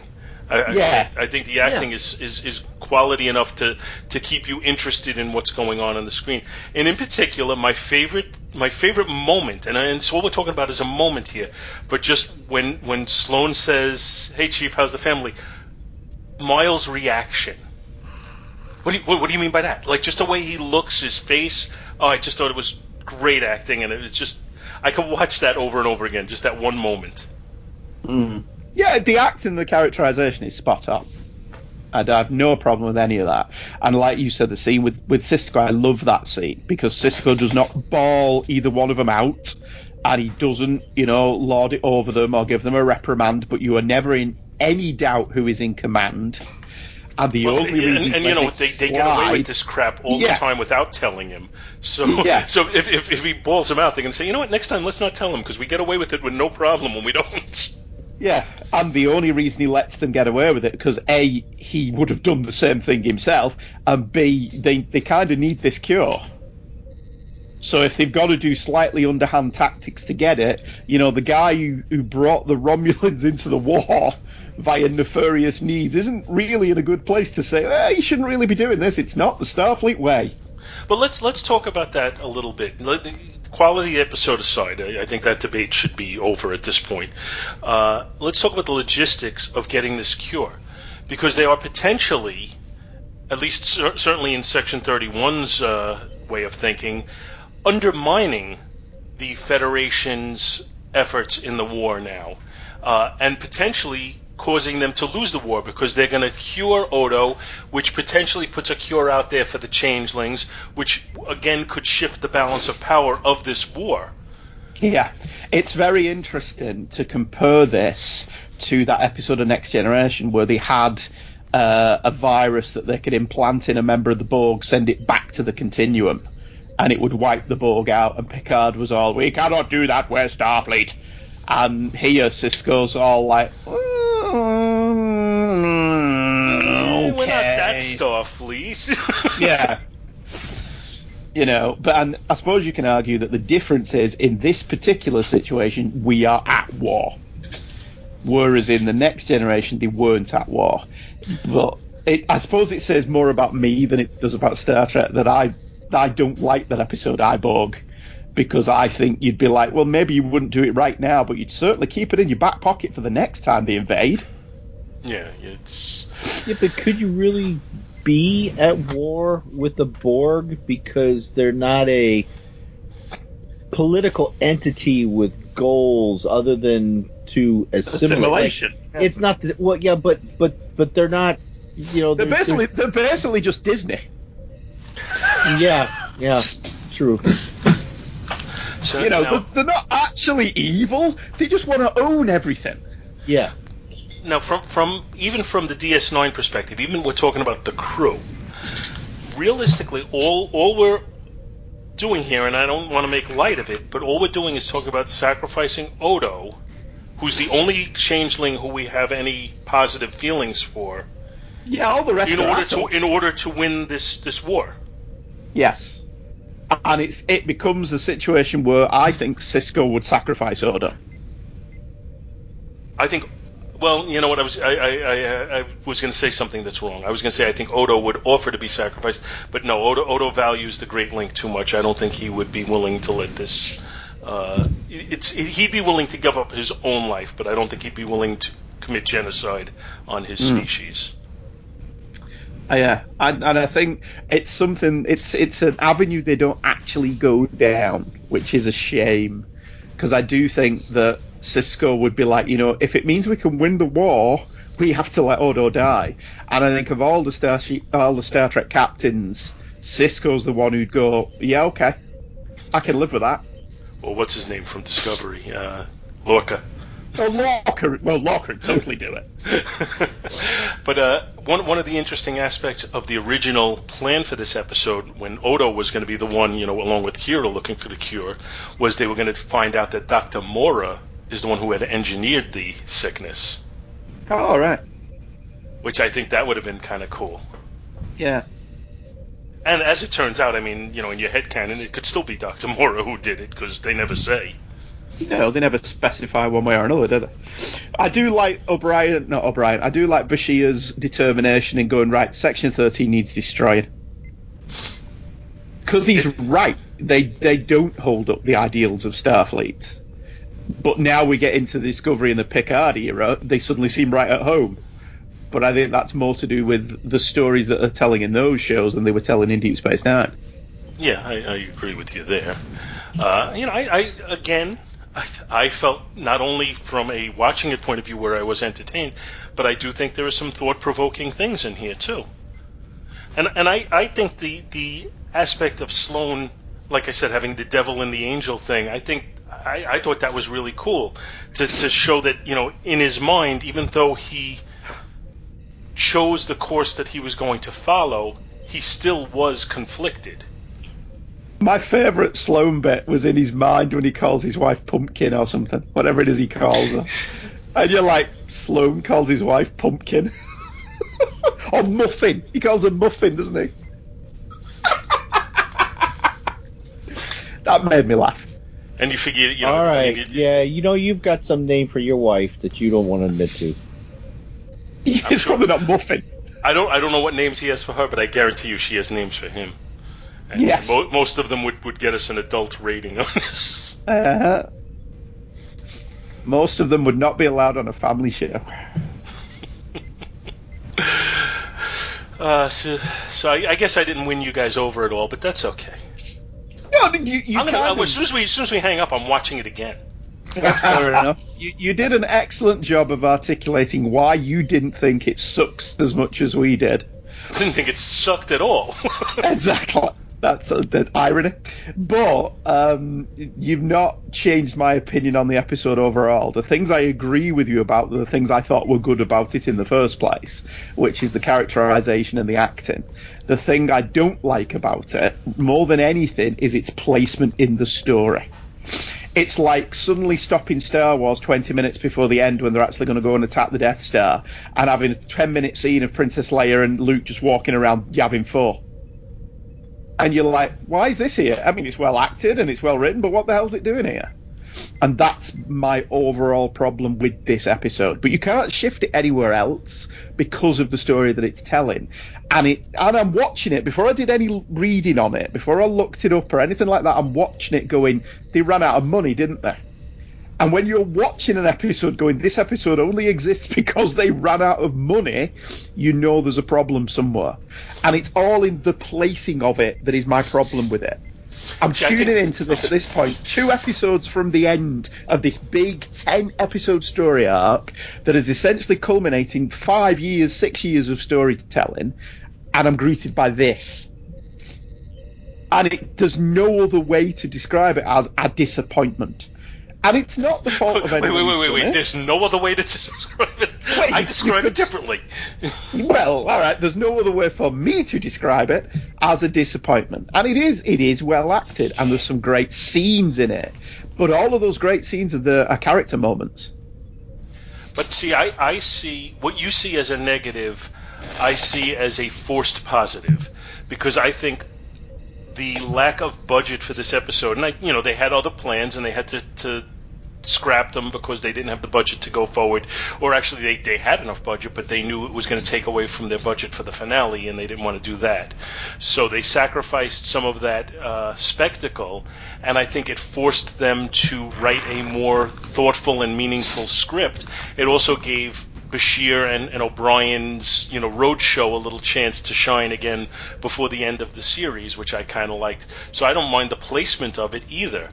I, I- Yeah. I, think the acting is, is, is quality enough to, to keep you interested in what's going on on the screen. And in particular, my favorite my favorite moment, and, I, and so what we're talking about is a moment here, but just when when Sloan says, "Hey, Chief, how's the family?" Miles' reaction. What do you what, what do you mean by that? Like just the way he looks, his face. Oh, I just thought it was great acting, and it was just I could watch that over and over again. Just that one moment. Hmm. Yeah, the acting the characterization is spot on. And I'd have no problem with any of that. And like you said, the scene with, with Sisko, I love that scene because Sisko does not ball either one of them out and he doesn't, you know, lord it over them or give them a reprimand, but you are never in any doubt who is in command. And the Well, only and, reason and, you know they, they get away with this crap all Yeah. the time without telling him. So Yeah. so if, if, if he balls him out, they can say, you know what, next time let's not tell him because we get away with it with no problem when we don't. Yeah, and the only reason he lets them get away with it because a he would have done the same thing himself, and b they they kind of need this cure. So if they've got to do slightly underhand tactics to get it, you know, the guy who, who brought the Romulans into the war via nefarious needs isn't really in a good place to say, eh, you shouldn't really be doing this. It's not the Starfleet way. But let's let's talk about that a little bit. Quality episode aside, I I think that debate should be over at this point. Uh, let's talk about the logistics of getting this cure, because they are potentially, at least cer- certainly in Section 31's uh, way of thinking, undermining the Federation's efforts in the war now, uh, and potentially causing them to lose the war because they're going to cure Odo, which potentially puts a cure out there for the changelings, which again could shift the balance of power of this war. Yeah, it's very interesting to compare this to that episode of Next Generation where they had uh, a virus that they could implant in a member of the Borg, send it back to the continuum, and it would wipe the Borg out. And Picard was all, "We cannot do that. We're Starfleet." And here Sisko's all like, "Mm, We're not that okay." Starfleet. yeah. You know, but and I suppose you can argue that the difference is in this particular situation we are at war, whereas in the next generation they weren't at war. But it, I suppose it says more about me than it does about Star Trek that I I don't like that episode I Iborg because I think you'd be like, well, maybe you wouldn't do it right now, but you'd certainly keep it in your back pocket for the next time they invade. yeah, it's Yeah, but could you really be at war with the Borg because they're not a political entity with goals other than to assimilate? Assimilation. Like, It's not that, well, yeah, but but but they're not. You know, They're basically they're basically just Disney. yeah, yeah, true. So You know, now- they're, they're not actually evil. They just want to own everything. Yeah, now from from even from the DS9 perspective, even we're talking about the crew. Realistically, all all we're doing here, and I don't want to make light of it, but all we're doing is talking about sacrificing Odo, who's the only changeling who we have any positive feelings for, Yeah, all the rest in are order assholes. to in order to win this this war. Yes. And it's it becomes a situation where I think Sisko would sacrifice Odo. I think. Well, you know what? I was I, I, I, I was going to say something that's wrong. I was going to say I think Odo would offer to be sacrificed, but no, Odo, Odo values the Great Link too much. I don't think he would be willing to let this. Uh, it's he'd be willing to give up his own life, but I don't think he'd be willing to commit genocide on his Mm. species. Yeah, and, and I think it's something. It's it's an avenue they don't actually go down, which is a shame, because I do think that Sisko would be like, you know, if it means we can win the war, we have to let Odo die. And I think of all the Star all the Star Trek captains, Sisko's the one who'd go, yeah, okay, I can live with that. Well, what's his name from Discovery? Uh, Lorca. Well, Lorca, well, Lorca would totally do it. But uh, one one of the interesting aspects of the original plan for this episode, when Odo was going to be the one, you know, along with Kira looking for the cure, was they were going to find out that Dr. Mora is the one who had engineered the sickness, Oh, all right. which I think that would have been kind of cool. Yeah. And as it turns out, I mean, you know, in your head canon, it could still be Dr. Mora who did it because they never say. No, they never specify one way or another, do they? I do like O'Brien, not O'Brien. I do like Bashir's determination in going right. Section 13 needs destroying because he's right. They they don't hold up the ideals of Starfleet. But now we get into the Discovery and the Picard era, they suddenly seem right at home. But I think that's more to do with the stories that they're telling in those shows than they were telling in Deep Space Nine. Yeah, I, I agree with you there. Uh, you know, I, I again, I felt not only from a watching it point of view where I was entertained, but I do think there are some thought provoking things in here too. And and I, I think the the aspect of Sloan, like I said, having the devil and the angel thing, I think I, I thought that was really cool to, to show that, you know, in his mind, even though he chose the course that he was going to follow, he still was conflicted. My favourite Sloan bit was in his mind when he calls his wife Pumpkin or something, whatever it is he calls her. and you're like, Sloan calls his wife Pumpkin. or Muffin. He calls her Muffin, doesn't he? that made me laugh. And you figure, you know. All right. I mean, yeah, you know, you've got some name for your wife that you don't want to admit to. it's sure. probably not Muffin. I don't I don't know what names he has for her, but I guarantee you she has names for him. And Yes. Mo- most of them would, would get us an adult rating on this. Uh, most of them would not be allowed on a family show. Uh, so so I, I guess I didn't win you guys over at all, but that's okay. No, you, you I'm gonna, as soon as we as soon as we hang up, I'm watching it again. That's fair enough. You, you did an excellent job of articulating why you didn't think it sucks as much as we did. I didn't think it sucked at all. exactly. That's a, the irony. But um, you've not changed my opinion on the episode overall. The things I agree with you about, the things I thought were good about it in the first place, which is the characterization and the acting. The thing I don't like about it, more than anything, is its placement in the story. It's like suddenly stopping Star Wars 20 minutes before the end when they're actually going to go and attack the Death Star and having a 10 minute scene of Princess Leia and Luke just walking around Yavin 4. And you're like, why is this here? I mean, it's well acted and it's well written, but what the hell's it doing here? And that's my overall problem with this episode. But you can't shift it anywhere else because of the story that it's telling. And it, and I'm watching it before I did any reading on it, before I looked it up or anything like that. I'm watching it going, they ran out of money, didn't they? And when you're watching an episode going, this episode only exists because they ran out of money, you know there's a problem somewhere. And it's all in the placing of it that is my problem with it. I'm See, tuning into this at this point, two episodes from the end of this big 10 episode story arc that is essentially culminating five years, six years of storytelling, and I'm greeted by this. And it, there's no other way to describe it as a disappointment. And it's not the fault of anyone. wait, wait, wait, wait. it. There's no other way to describe it. Wait, I describe it differently. Well, all right. There's no other way for me to describe it as a disappointment, and it is. It is well acted, and there's some great scenes in it. But all of those great scenes are the are character moments. But see, I, I see what you see as a negative, I see as a forced positive, because I think the lack of budget for this episode, and I, you know, they had other plans and they had to, to scrap them because they didn't have the budget to go forward, or actually they, they had enough budget, but they knew it was going to take away from their budget for the finale, and they didn't want to do that. So they sacrificed some of that uh, spectacle, and I think it forced them to write a more thoughtful and meaningful script. It also gave Bashir and, and O'Brien's you know roadshow a little chance to shine again before the end of the series, which I kind of liked. So I don't mind the placement of it either.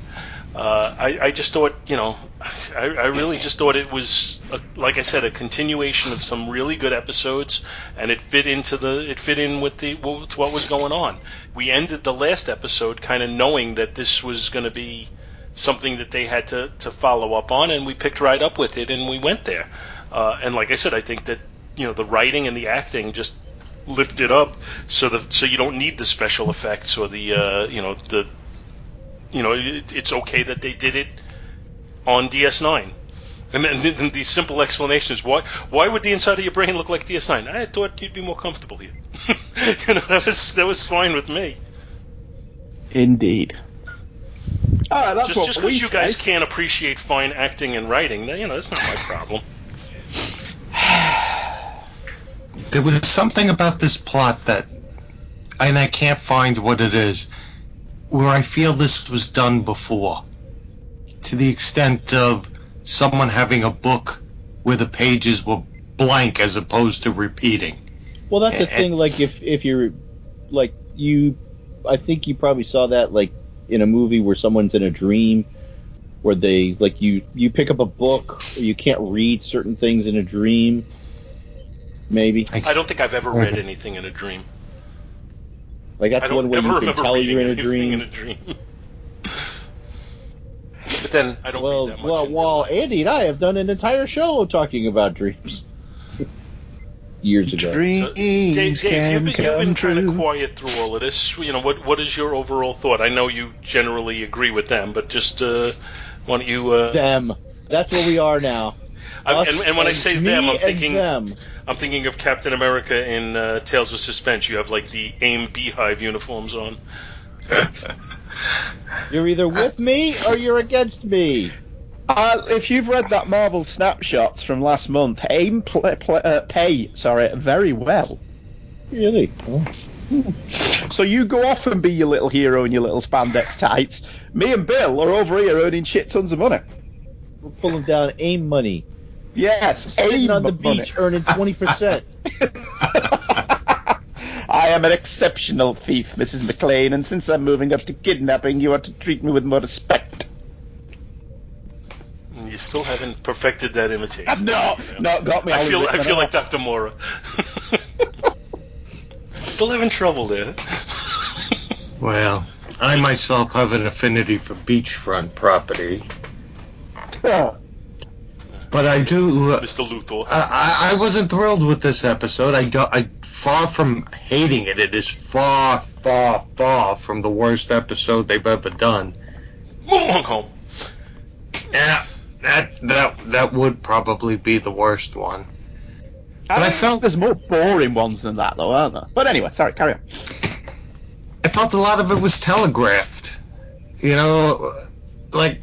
Uh, I, I just thought, you know, I, I really just thought it was, a, like I said, a continuation of some really good episodes, and it fit into the, it fit in with the with what was going on. We ended the last episode kind of knowing that this was going to be something that they had to, to follow up on, and we picked right up with it, and we went there. Uh, and like I said, I think that you know the writing and the acting just lift it up so that so you don't need the special effects or the uh, you know the you know it, it's okay that they did it on DS9. And then the, the simple explanation is why why would the inside of your brain look like DS9? I thought you'd be more comfortable here. you know that was that was fine with me. Indeed. All right, that's just what just because you guys say. can't appreciate fine acting and writing, you know that's not my problem. There was something about this plot that, and I can't find what it is, where I feel this was done before. To the extent of someone having a book where the pages were blank as opposed to repeating. Well, that's the thing. Like, if if you're like you, I think you probably saw that like in a movie where someone's in a dream, where they like you you pick up a book, you can't read certain things in a dream. Maybe I don't think I've ever read anything in a dream. like that's I don't one way you can tell you're in a dream. in a dream. but then I don't well, read that much. well, in well. Andy and I have done an entire show talking about dreams years ago. Dreams So, Dave, Dave can you've been, you've been kind true. of quiet through all of this. You know, what what is your overall thought? I know you generally agree with them, but just uh, why don't you? Uh, Them. That's where we are now. I, and, and when I say them, I'm thinking them. I'm thinking of Captain America in uh, Tales of Suspense. You have like the AIM Beehive uniforms on. You're either with me or you're against me. Uh, if you've read that Marvel snapshots from last month, aim pl- pl- uh, pay sorry very well. Really? So you go off and be your little hero in your little spandex tights. Me and Bill are over here earning shit tons of money. We're pulling down aim money. Yes, Sitting aim on the money. beach earning 20%. I am an exceptional thief, Mrs. McLean, and since I'm moving up to kidnapping, you are to treat me with more respect. You still haven't perfected that imitation. No, no, got me. I feel I feel like Dr. Mora. still having trouble there. Well, I myself have an affinity for beachfront property, but I do. Uh, Mr. Luthor. I, I wasn't thrilled with this episode. I, don't. I far from hating it. It is far, far, far from the worst episode they've ever done. Home. Yeah, that that that would probably be the worst one. I, But I felt- there's more boring ones than that, though, aren't there? But anyway, sorry, carry on. I felt a lot of it was telegraphed. You know, like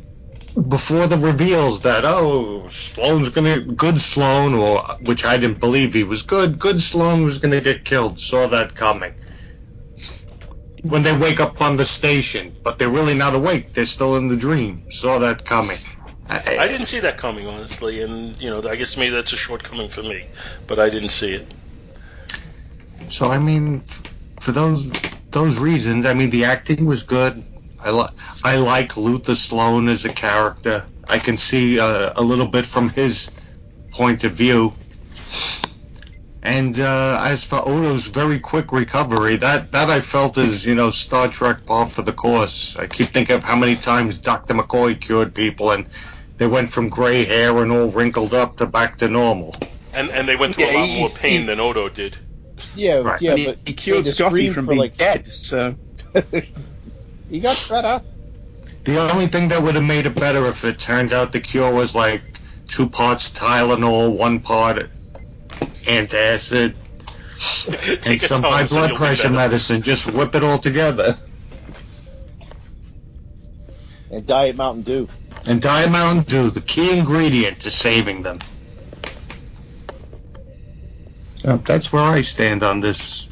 before the reveals that oh Sloan's gonna good Sloan or which I didn't believe he was good. Good Sloan was gonna get killed. Saw that coming. When they wake up on the station, but they're really not awake. They're still in the dream. Saw that coming. I, I didn't see that coming, honestly, and you know, I guess maybe that's a shortcoming for me, but I didn't see it. So I mean, for those those reasons, I mean, the acting was good. I like I like Luther Sloan as a character. I can see uh, a little bit from his point of view. And uh, as for Odo's very quick recovery, that that I felt is you know Star Trek par for the course. I keep thinking of how many times Dr. McCoy cured people, and they went from gray hair and all wrinkled up to back to normal. And and they went through a lot more pain than Odo did. Yeah, Right. yeah, And he, but he cured they had Scotty from being like dead, so... he got better. The only thing that would have made it better if it turned out the cure was like two parts Tylenol, one part antacid, and some high blood you'll be pressure medicine. Just whip it all together. And Diet Mountain Dew. And Diet Mountain Dew, the key ingredient to saving them. Uh, that's where I stand on this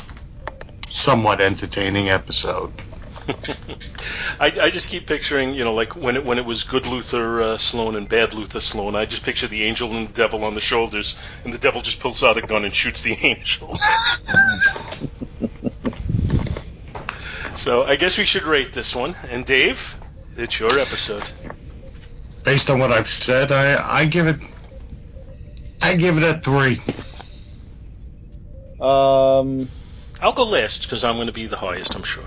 somewhat entertaining episode. I, I just keep picturing, you know, like when it when it was good Luther uh, Sloan and bad Luther Sloan. I just picture the angel and the devil on the shoulders, and the devil just pulls out a gun and shoots the angel. so I guess we should rate this one. And Dave, it's your episode. Based on what I've said, I, I give it I give it a three. Um, I'll go last because I'm going to be the highest, I'm sure.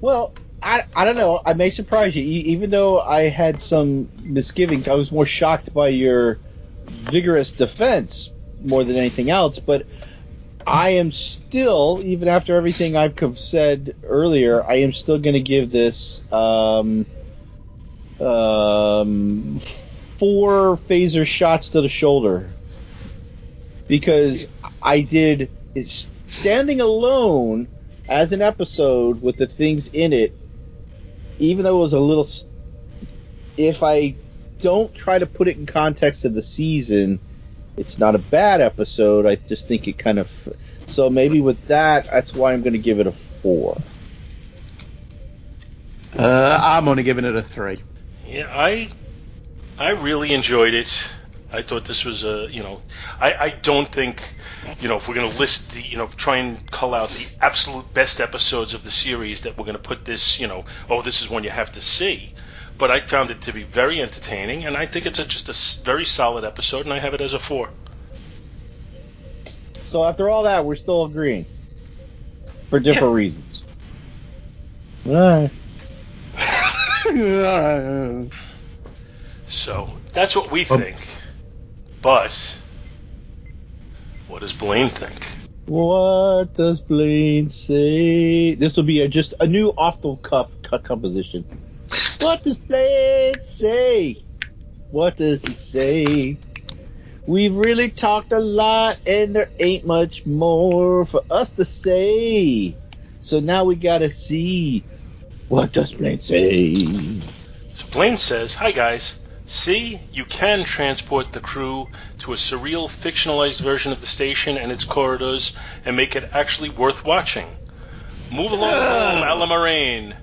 well, I, I don't know. I may surprise you. E- Even though I had some misgivings, I was more shocked by your vigorous defense more than anything else. But I am still, even after everything I've said earlier, I am still going to give this um, um, four phaser shots to the shoulder because I did it's standing alone as an episode with the things in it. Even though it was a little, if I don't try to put it in context of the season, it's not a bad episode. I just think it kind of. So maybe with that, that's why I'm going to give it a four. Uh, I'm only giving it a three. Yeah, I I really enjoyed it. I thought this was a, you know, I, I don't think, you know, if we're going to list the, you know, try and cull out the absolute best episodes of the series that we're going to put this, you know, oh, this is one you have to see. but I found it to be very entertaining, and I think it's a, just a very solid episode, and I have it as a four. So after all that, we're still agreeing for different yeah. reasons. All right. so that's what we think. But what does Blaine think? What does Blaine say? This will be a, just a new off the cuff cut composition. What does Blaine say? What does he say? We've really talked a lot, and there ain't much more for us to say. So now we gotta see. What does Blaine say? So Blaine says, Hi guys. See, you can transport the crew to a surreal, fictionalized version of the station and its corridors and make it actually worth watching. Move along home, Allamaraine.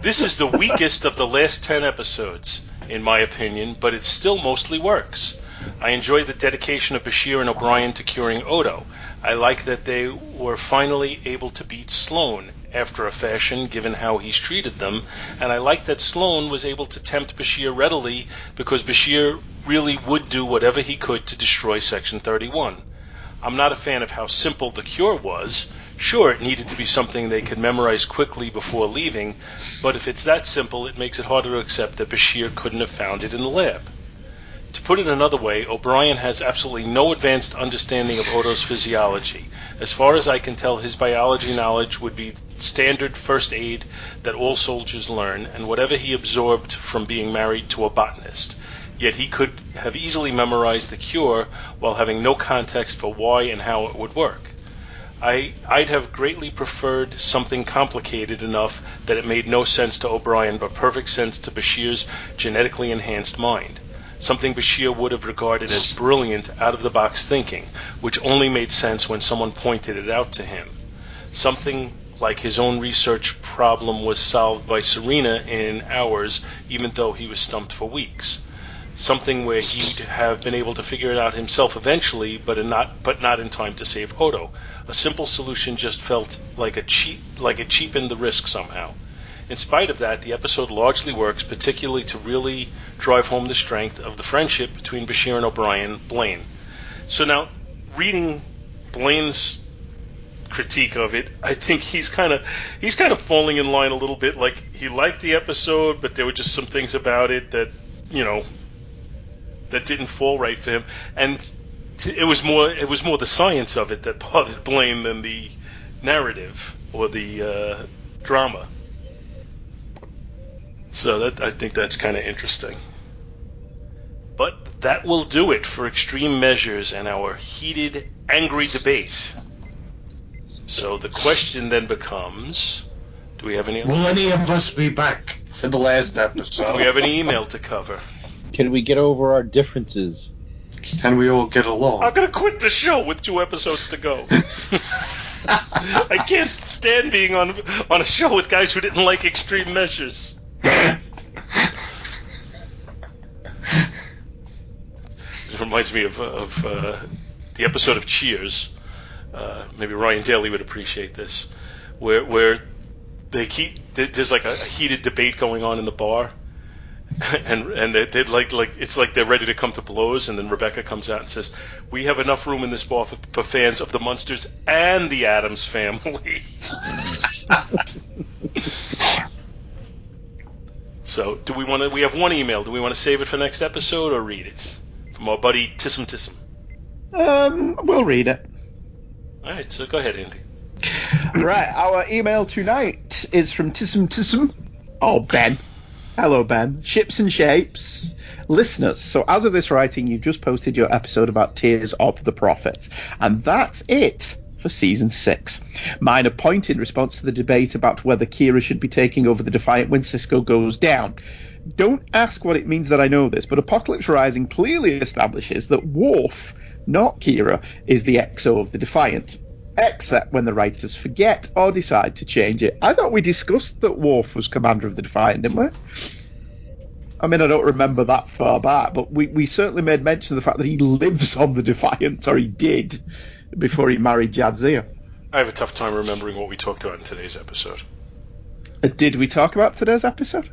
This is the weakest of the last 10 episodes, in my opinion, but it still mostly works. I enjoy the dedication of Bashir and O'Brien to curing Odo. I like that they were finally able to beat Sloan after a fashion, given how he's treated them, and I like that Sloan was able to tempt Bashir readily because Bashir really would do whatever he could to destroy Section 31. I'm not a fan of how simple the cure was. Sure, it needed to be something they could memorize quickly before leaving, but if it's that simple, it makes it harder to accept that Bashir couldn't have found it in the lab. To put it another way, O'Brien has absolutely no advanced understanding of Odo's physiology. As far as I can tell, his biology knowledge would be standard first aid that all soldiers learn, and whatever he absorbed from being married to a botanist. Yet he could have easily memorized the cure while having no context for why and how it would work. I, I'd have greatly preferred something complicated enough that it made no sense to O'Brien but perfect sense to Bashir's genetically enhanced mind something Bashir would have regarded as brilliant out of the box thinking, which only made sense when someone pointed it out to him. Something like his own research problem was solved by Sarina in hours, even though he was stumped for weeks. Something where he'd have been able to figure it out himself eventually, but not but not in time to save Odo. A simple solution just felt like a cheap like it cheapened the risk somehow. In spite of that, the episode largely works, particularly to really drive home the strength of the friendship between Bashir and O'Brien, Blaine. So now, reading Blaine's critique of it, I think he's kind of he's kind of falling in line a little bit. Like he liked the episode, but there were just some things about it that you know that didn't fall right for him, and it was more it was more the science of it that bothered Blaine than the narrative or the uh, drama. So that I think that's kind of interesting. But that will do it for extreme measures and our heated, angry debate. So the question then becomes: Do we have any? Will any of us be back for the last episode? Do we have any email to cover? Can we get over our differences? Can we all get along? I'm gonna quit the show with two episodes to go. I can't stand being on on a show with guys who didn't like extreme measures it reminds me of, of uh, the episode of Cheers. Uh, maybe Ryan Daly would appreciate this, where where they keep there's like a, a heated debate going on in the bar, and and they, they like like it's like they're ready to come to blows, and then Rebecca comes out and says, "We have enough room in this bar for, for fans of the Munsters and the Addams family." So, do we want to? We have one email. Do we want to save it for next episode or read it from our buddy Tissum Tissum? Um, we'll read it. All right. So go ahead, Andy. right. Our email tonight is from Tissum Tissum. Oh, Ben. Hello, Ben. Ships and shapes. Listeners, so as of this writing, you've just posted your episode about Tears of the Prophet. And that's it for season six. Minor point in response to the debate about whether Kira should be taking over the Defiant when Sisko goes down. Don't ask what it means that I know this, but Apocalypse Rising clearly establishes that Worf, not Kira, is the XO of the Defiant. Except when the writers forget or decide to change it. I thought we discussed that Worf was commander of the Defiant, didn't we? I mean, I don't remember that far back, but we, we certainly made mention of the fact that he lives on the Defiant, or he did before he married Jadzia. I have a tough time remembering what we talked about in today's episode. Uh, did we talk about today's episode?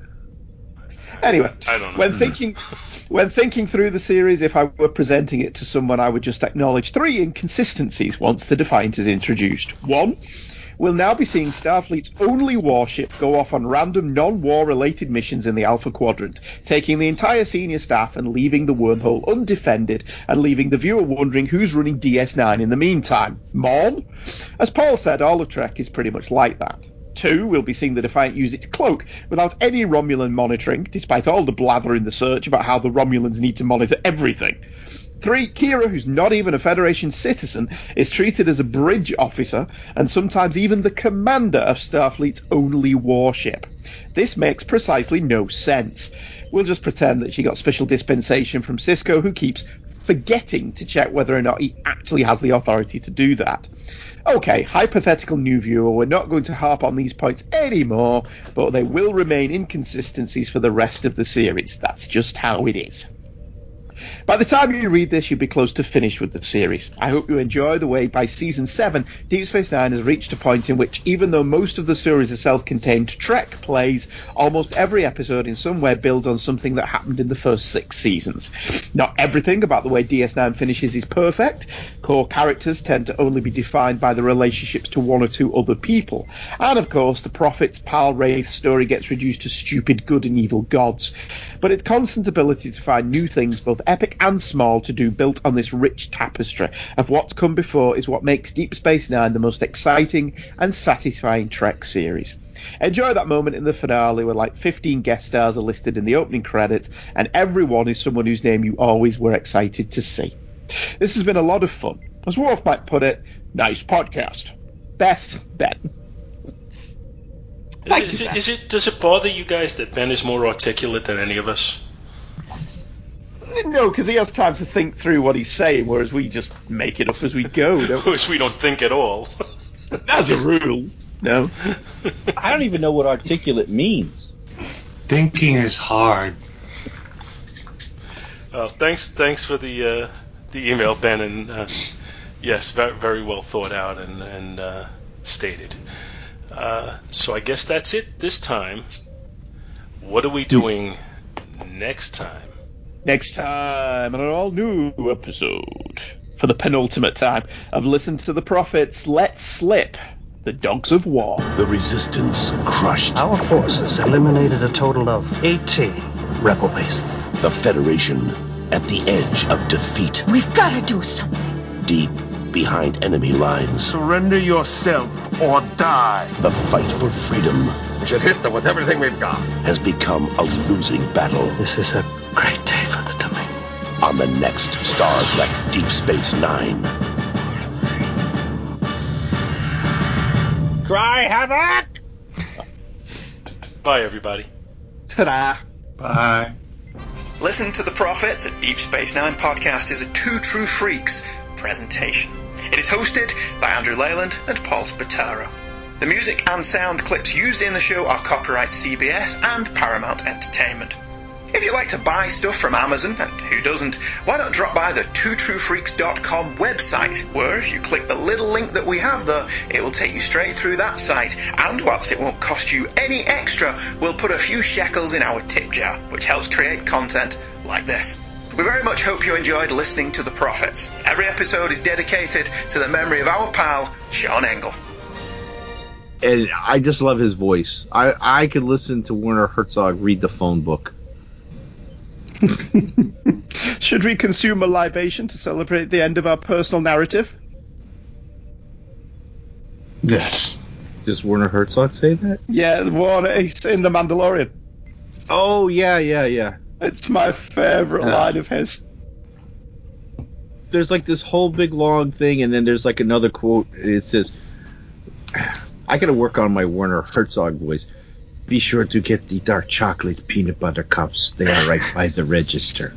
Anyway, I don't know. when thinking when thinking through the series, if I were presenting it to someone, I would just acknowledge three inconsistencies once the Defiant is introduced. One, we'll now be seeing Starfleet's only warship go off on random non-war related missions in the Alpha Quadrant, taking the entire senior staff and leaving the wormhole undefended and leaving the viewer wondering who's running DS9 in the meantime. Mon? As Paul said, all of Trek is pretty much like that. Two, we'll be seeing the Defiant use its cloak without any Romulan monitoring, despite all the blather in the search about how the Romulans need to monitor everything. Three, Kira, who's not even a Federation citizen, is treated as a bridge officer and sometimes even the commander of Starfleet's only warship. This makes precisely no sense. We'll just pretend that she got special dispensation from Sisko, who keeps forgetting to check whether or not he actually has the authority to do that. Okay, hypothetical new viewer, we're not going to harp on these points anymore, but they will remain inconsistencies for the rest of the series. That's just how it is. By the time you read this, you'll be close to finished with the series. I hope you enjoy the way by season 7, Deep Space Nine has reached a point in which, even though most of the stories are self contained Trek plays, almost every episode in some way builds on something that happened in the first six seasons. Not everything about the way DS9 finishes is perfect. Core characters tend to only be defined by the relationships to one or two other people. And of course, the Prophet's Pah-wraith story gets reduced to stupid good and evil gods. But its constant ability to find new things, both epic and small, to do built on this rich tapestry of what's come before is what makes Deep Space Nine the most exciting and satisfying Trek series. Enjoy that moment in the finale where like 15 guest stars are listed in the opening credits, and everyone is someone whose name you always were excited to see. This has been a lot of fun. As Worf might put it, nice podcast. Best, Ben. Is, is, it, is it? Does it bother you guys that Ben is more articulate than any of us? No, because he has time to think through what he's saying, whereas we just make it up as we go. Don't we? Which we don't think at all. As a rule, no. I don't even know what articulate means. Thinking is hard. Uh, thanks, thanks for the uh, the email, Ben, and uh, yes, very, very well thought out and and uh, stated. Uh, so I guess that's it this time. What are we doing next time? Next time on an all new episode, for the penultimate time, I've listened to the prophets Let Slip, the Dogs of War. The resistance crushed. Our forces eliminated a total of 18 rebel bases. The Federation at the edge of defeat. We've got to do something. Deep behind enemy lines. Surrender yourself or die. The fight for freedom We should hit them with everything we've got. has become a losing battle. This is a great day for the Domain. On the next Star Trek Deep Space Nine. Cry havoc! Bye, everybody. Ta-da! Bye. Listen to the Prophets, a Deep Space Nine podcast, is a Two True Freaks presentation. It is hosted by Andrew Leyland and Paul Spataro. The music and sound clips used in the show are copyright CBS and Paramount Entertainment. If you like to buy stuff from Amazon, and who doesn't, why not drop by the twotruefreaks.com website, where if you click the little link that we have there, it will take you straight through that site, and whilst it won't cost you any extra, we'll put a few shekels in our tip jar, which helps create content like this. We very much hope you enjoyed listening to The Prophets. Every episode is dedicated to the memory of our pal, Sean Engel. And I just love his voice. I, I could listen to Werner Herzog read the phone book. Should we consume a libation to celebrate the end of our personal narrative? Yes. Does Werner Herzog say that? Yeah, Werner he's in The Mandalorian. Oh yeah, yeah, yeah. It's my favourite line of his. There's like this whole big long thing, and then there's like another quote. It says, "I gotta work on my Werner Herzog voice. Be sure to get the dark chocolate peanut butter cups. They are right by the register."